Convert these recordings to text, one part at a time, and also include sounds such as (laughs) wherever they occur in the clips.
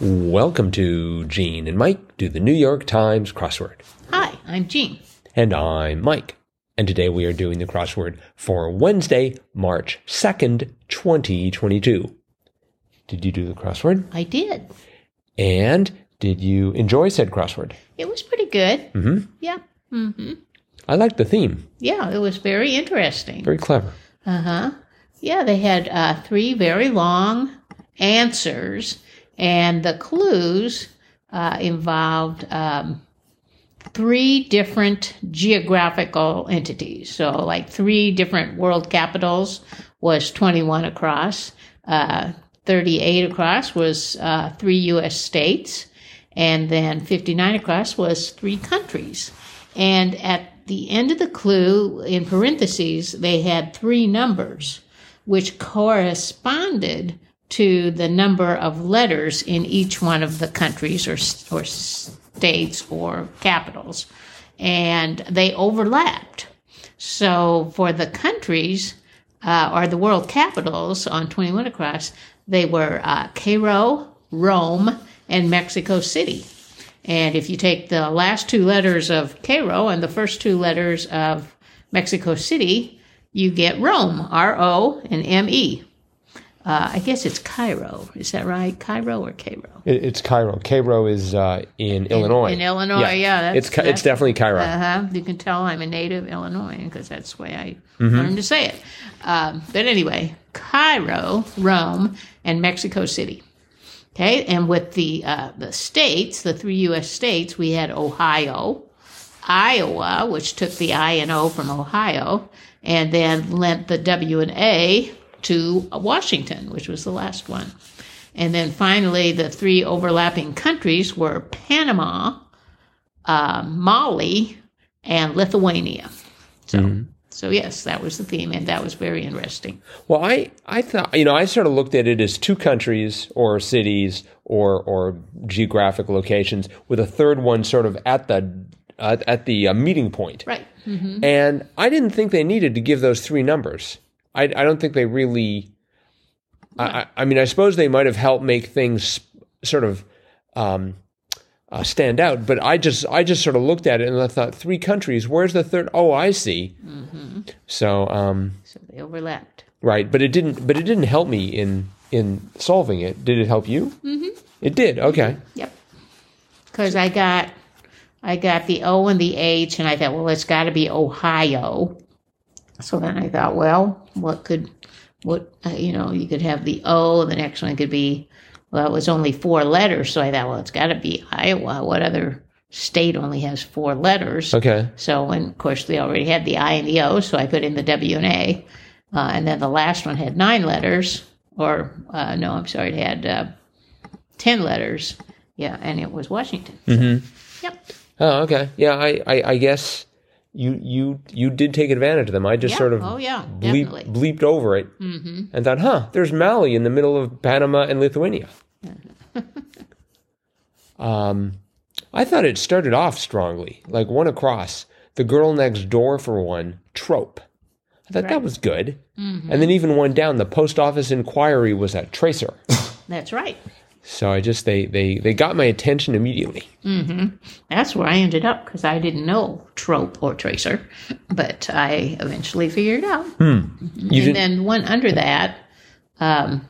Welcome to Gene and Mike do the New York Times crossword. Hi, I'm Jean. And I'm Mike. And today we are doing the crossword for Wednesday, March 2nd, 2022. Did you do the crossword? I did. And did you enjoy said crossword? It was pretty good. Mm-hmm. Yeah. Mm-hmm. I liked the theme. Yeah, it was very interesting. Very clever. Uh huh. Yeah, they had uh, three very long answers, and the clues uh, involved um, three different geographical entities. So, like three different world capitals was 21 across, uh, 38 across was uh, three U.S. states, and then 59 across was three countries. And at the end of the clue, in parentheses, they had three numbers, which corresponded to the number of letters in each one of the countries or, or states or capitals. And they overlapped. So for the countries, uh, or the world capitals on 21 across, they were uh, Cairo, Rome, and Mexico City. And if you take the last two letters of Cairo and the first two letters of Mexico City, you get Rome, R O and M E. Uh, I guess it's Cairo. Is that right? Cairo or Cairo? It, it's Cairo. Cairo is uh, in, Illinois. In Illinois, yeah. that's, it's it's definitely Cairo. Uh huh. You can tell I'm a native Illinoisan because that's the way I learned to say it. Um, but anyway, Cairo, Rome, and Mexico City. Okay, and with the uh, the states, the three U.S. states, we had Ohio, Iowa, which took the I and O from Ohio, and then lent the W and A to Washington, which was the last one. And then finally, the three overlapping countries were Panama, uh, Mali, and Lithuania. So, so yes, that was the theme, and that was very interesting. Well, I, I thought, you know, I sort of looked at it as two countries or cities or, or geographic locations with a third one sort of at the, uh, at the uh, meeting point. Right. And I didn't think they needed to give those three numbers. I, I don't think they really, I, I, I mean, I suppose they might have helped make things sort of, um, uh, stand out, but I just I just sort of looked at it and I thought three countries. Where's the third? Oh, I see. So um, So they overlapped. Right, but it didn't. But it didn't help me in in solving it. Did it help you? Mm-hmm. It did. Okay. Yep. Because I got, I got the O and the H, and I thought, well, it's got to be Ohio. So then I thought, well, what could, what uh, you know, you could have the O, the next one could be, well, it was only four letters, so I thought, well, it's got to be Iowa. What other state only has four letters? Okay. So, and of course, they already had the I and the O, so I put in the W and A. Uh, and then the last one had nine letters, or uh, no, I'm sorry, it had uh, 10 letters. Yeah, and it was Washington. Mm-hmm. Yep. Oh, okay. Yeah, I, I, I guess you you you did take advantage of them. I just Yeah. sort of Oh, yeah, bleep, bleeped over it Mm-hmm. and thought, huh, there's Mali in the middle of Panama and Lithuania. (laughs) um, I thought it started off strongly, like one across. The girl next door for one, trope. I thought that was good. Mm-hmm. And then even one down, the post office inquiry was a tracer. That's right. So I just they they they got my attention immediately. That's where I ended up because I didn't know trope or tracer, but I eventually figured out. You and then one under that, um,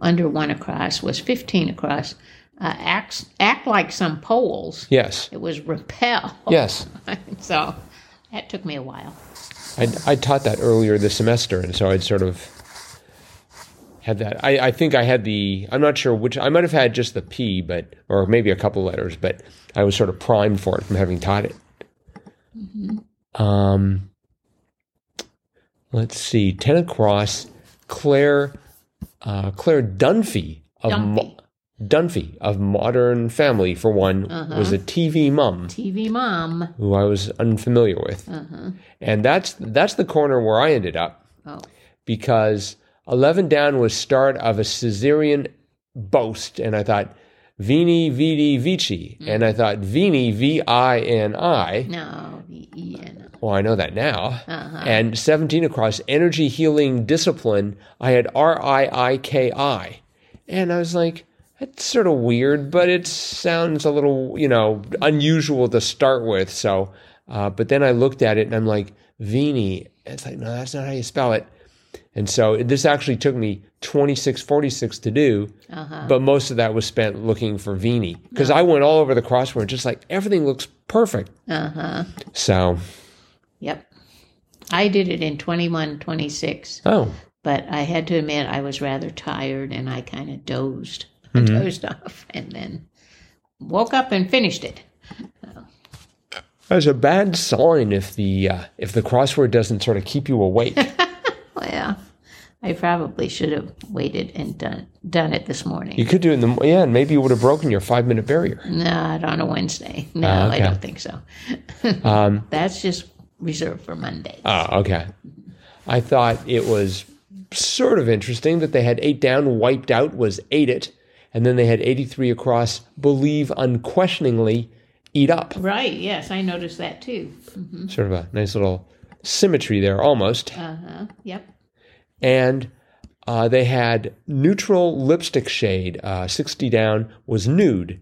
under one across was 15 across. Uh, act, act like some Poles. yes, It was repel. yes. (laughs) so that took me a while. I I taught that earlier this semester, and so I'd sort of had that. I, I think I had the. I'm not sure which. I might have had just the P, but or maybe a couple letters, but I was sort of primed for it from having taught it. Um, let's see, ten across. Claire, uh, Claire Dunphy of Mo- Dunphy. Dunphy of Modern Family, for one, was a TV mum TV mom. who I was unfamiliar with, and that's that's the corner where I ended up Oh, because 11 down was start of a Caesarean boast, and I thought Vini Vidi Vici, and I thought Vini V I N I. no, the E-N. Well, I know that now. Uh-huh. And 17 across energy healing discipline, I had R I I K I. And I was like, that's sort of weird, but it sounds a little, you know, unusual to start with. So, uh, but then I looked at it and I'm like, Vini. It's like, no, that's not how you spell it. And so this actually took me 2646 to do, but most of that was spent looking for Vini because I went all over the crossword, just like everything looks perfect. Uh huh. So, Yep. I did it in 21, 26, oh, but I had to admit I was rather tired and I kind of dozed, Mm-hmm. dozed off, and then woke up and finished it. that's a bad sign if the uh, if the crossword doesn't sort of keep you awake. (laughs) Well, I probably should have waited and done done it this morning. you could do it in the yeah, and maybe you would have broken your five minute barrier. Not on a Wednesday. No, Ah, okay. I don't think so. (laughs) Um, That's just reserved for Monday. Ah, okay. I thought it was sort of interesting that they had eight down, wiped out was ate it, and then they had 83 across, believe unquestioningly, eat up. Right. Yes, I noticed that too. Sort of a nice little symmetry there almost. Uh huh. Yep. And uh, they had neutral lipstick shade, uh, 60 down, was nude.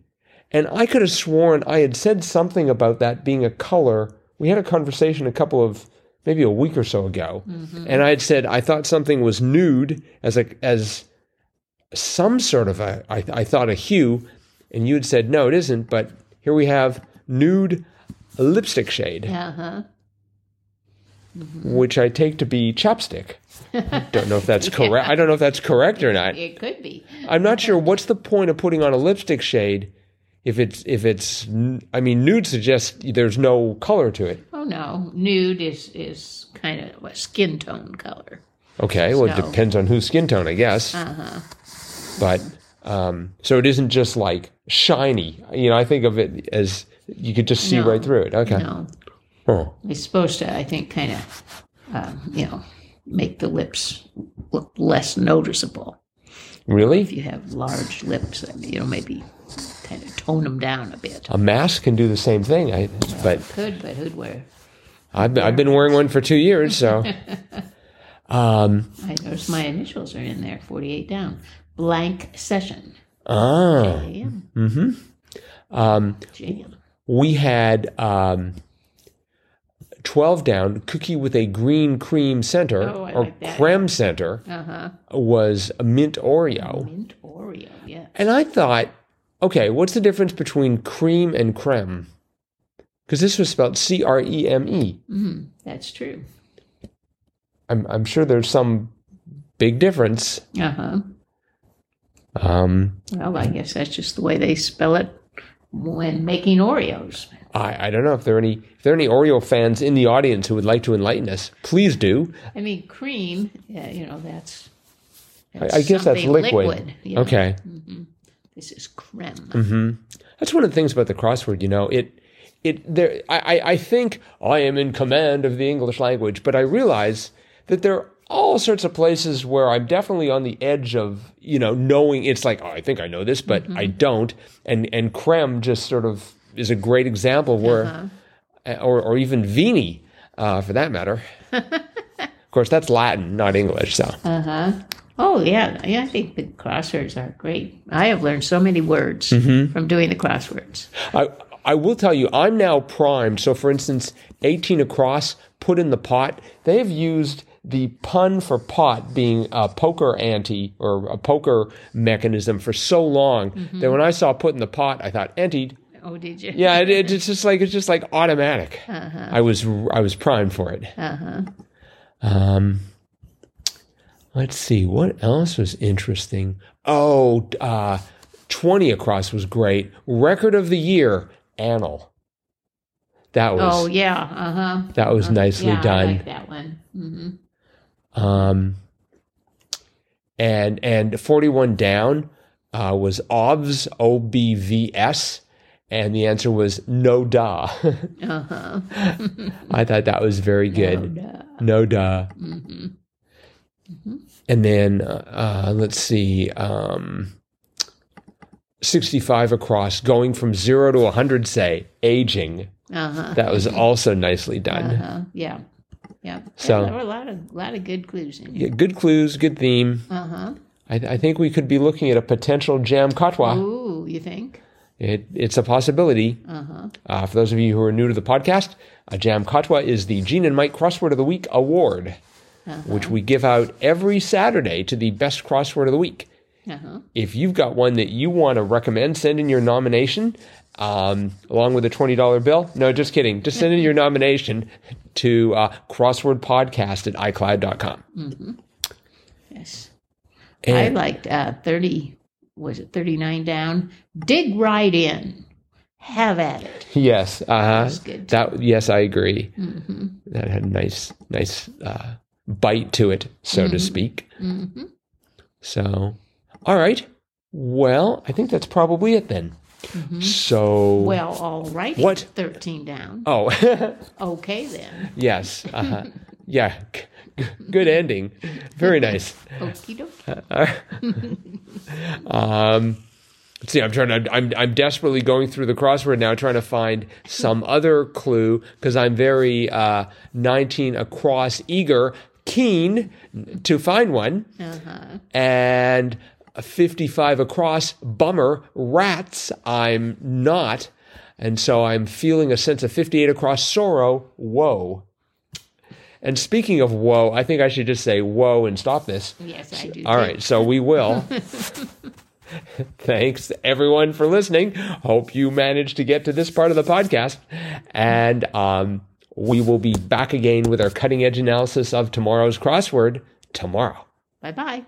And I could have sworn I had said something about that being a color. We had a conversation a couple of maybe a week or so ago, and I had said I thought something was nude as a as some sort of a I, I thought a hue, and you had said no, it isn't. But here we have nude lipstick shade, Uh huh. which I take to be chapstick. I (laughs) don't know if that's correct. I don't know if that's correct or not. It could be. I'm not sure what's the point of putting on a lipstick shade if it's if it's I mean nude suggests there's no color to it. Oh no, nude is is kind of a skin tone color. Okay, well it depends on whose skin tone, I guess. Uh huh. But um, so it isn't just like shiny. You know, I think of it as you could just see No. right through it. Okay. No, Oh. it's supposed to, I think, kind of, um, you know, make the lips look less noticeable. Really? If you have large lips, I mean, you know, maybe kind of tone them down a bit. A mask can do the same thing. I, but Could, but who'd wear? I've, I've been wearing one for two years, so (laughs) (laughs) um, I noticed my initials are in there, 48 down. Blank session. ah, Jam. mm-hmm. um, Jam. we had um, 12 down cookie with a green cream center Oh, or like creme center Uh huh. was a mint oreo Mint Oreo, yeah. and i thought okay what's the difference between cream and creme because this was spelled c-r-e-m-e Mm, that's true. I'm, I'm sure there's some big difference Uh huh. um, Well, I guess that's just the way they spell it when making Oreos. I, I don't know if there are any if there are any oreo fans in the audience who would like to enlighten us please do I mean, cream, yeah, you know, that's. I, I guess that's something liquid, you know. okay This is creme. hmm That's one of the things about the crossword. You know, it it there. I I- I think I am in command of the English language, but I realize that there are all sorts of places where I'm definitely on the edge of you know knowing. It's like oh, I think I know this, but I don't. And and creme just sort of is a great example where, or or even vini, uh, for that matter. (laughs) of course, that's Latin, not English. So. Uh huh. Oh yeah, yeah. I think the crosswords are great. I have learned so many words Mm-hmm. from doing the crosswords. I I will tell you, I'm now primed. So, for instance, 18 across, put in the pot. They have used the pun for pot being a poker ante or a poker mechanism for so long that when I saw put in the pot, I thought antied. Oh, did you? Yeah, it, it- it's just like it's just like automatic. Uh-huh. I was I was primed for it. Uh huh. Um, let's see what else was interesting. Oh, uh, 20 across was great. Record of the year, Annal. That was Oh yeah. Uh huh. that was nicely yeah, I done. like that one. hmm Um, and and 41 down uh, was OBVS, O B V S, and the answer was no da. (laughs) Uh huh. I thought that was very good. No da. hmm And then uh, uh, let's see, um, 65 across, going from zero to 100, say, aging. Uh huh. That was also nicely done. Uh huh. Yeah. Yeah. So- there were a lot of lot of good clues in Yeah, good clues, good theme. Uh huh. I, I think we could be looking at a potential jam katwa. Ooh, you think? It, it's a possibility. Uh-huh. Uh, for those of you who are new to the podcast, a Jam Katwa is the Gene and Mike Crossword of the Week award, which we give out every Saturday to the best crossword of the week. Uh-huh. If you've got one that you want to recommend, send in your nomination um, along with a $20 bill. No, just kidding. Just send in your nomination to uh, crosswordpodcast at iCloud.com. Yes. I liked uh, 30, was it 39 down? Dig right in. Have at it. yes, uh, That's good. that yes, I agree. hmm That had a nice, nice uh, bite to it, so to speak. hmm So, all right. Well, I think that's probably it then. So, Well, all right. What? 13 down. oh, (laughs) Okay, then. yes, uh-huh. yeah, g- good ending. Very nice. Okie dokie. (laughs) Um, see. I'm trying to. I'm I'm desperately going through the crossword now, trying to find some other clue because I'm very uh, 19 across, eager, keen to find one, Uh-huh. and 55 across, bummer, rats. I'm not, and so I'm feeling a sense of 58 across, sorrow. Whoa. And speaking of woe, I think I should just say whoa and stop this. Yes, I do. All right, so we will. (laughs) (laughs) Thanks everyone for listening. Hope you managed to get to this part of the podcast, and um, we will be back again with our cutting edge analysis of tomorrow's crossword tomorrow. Bye bye.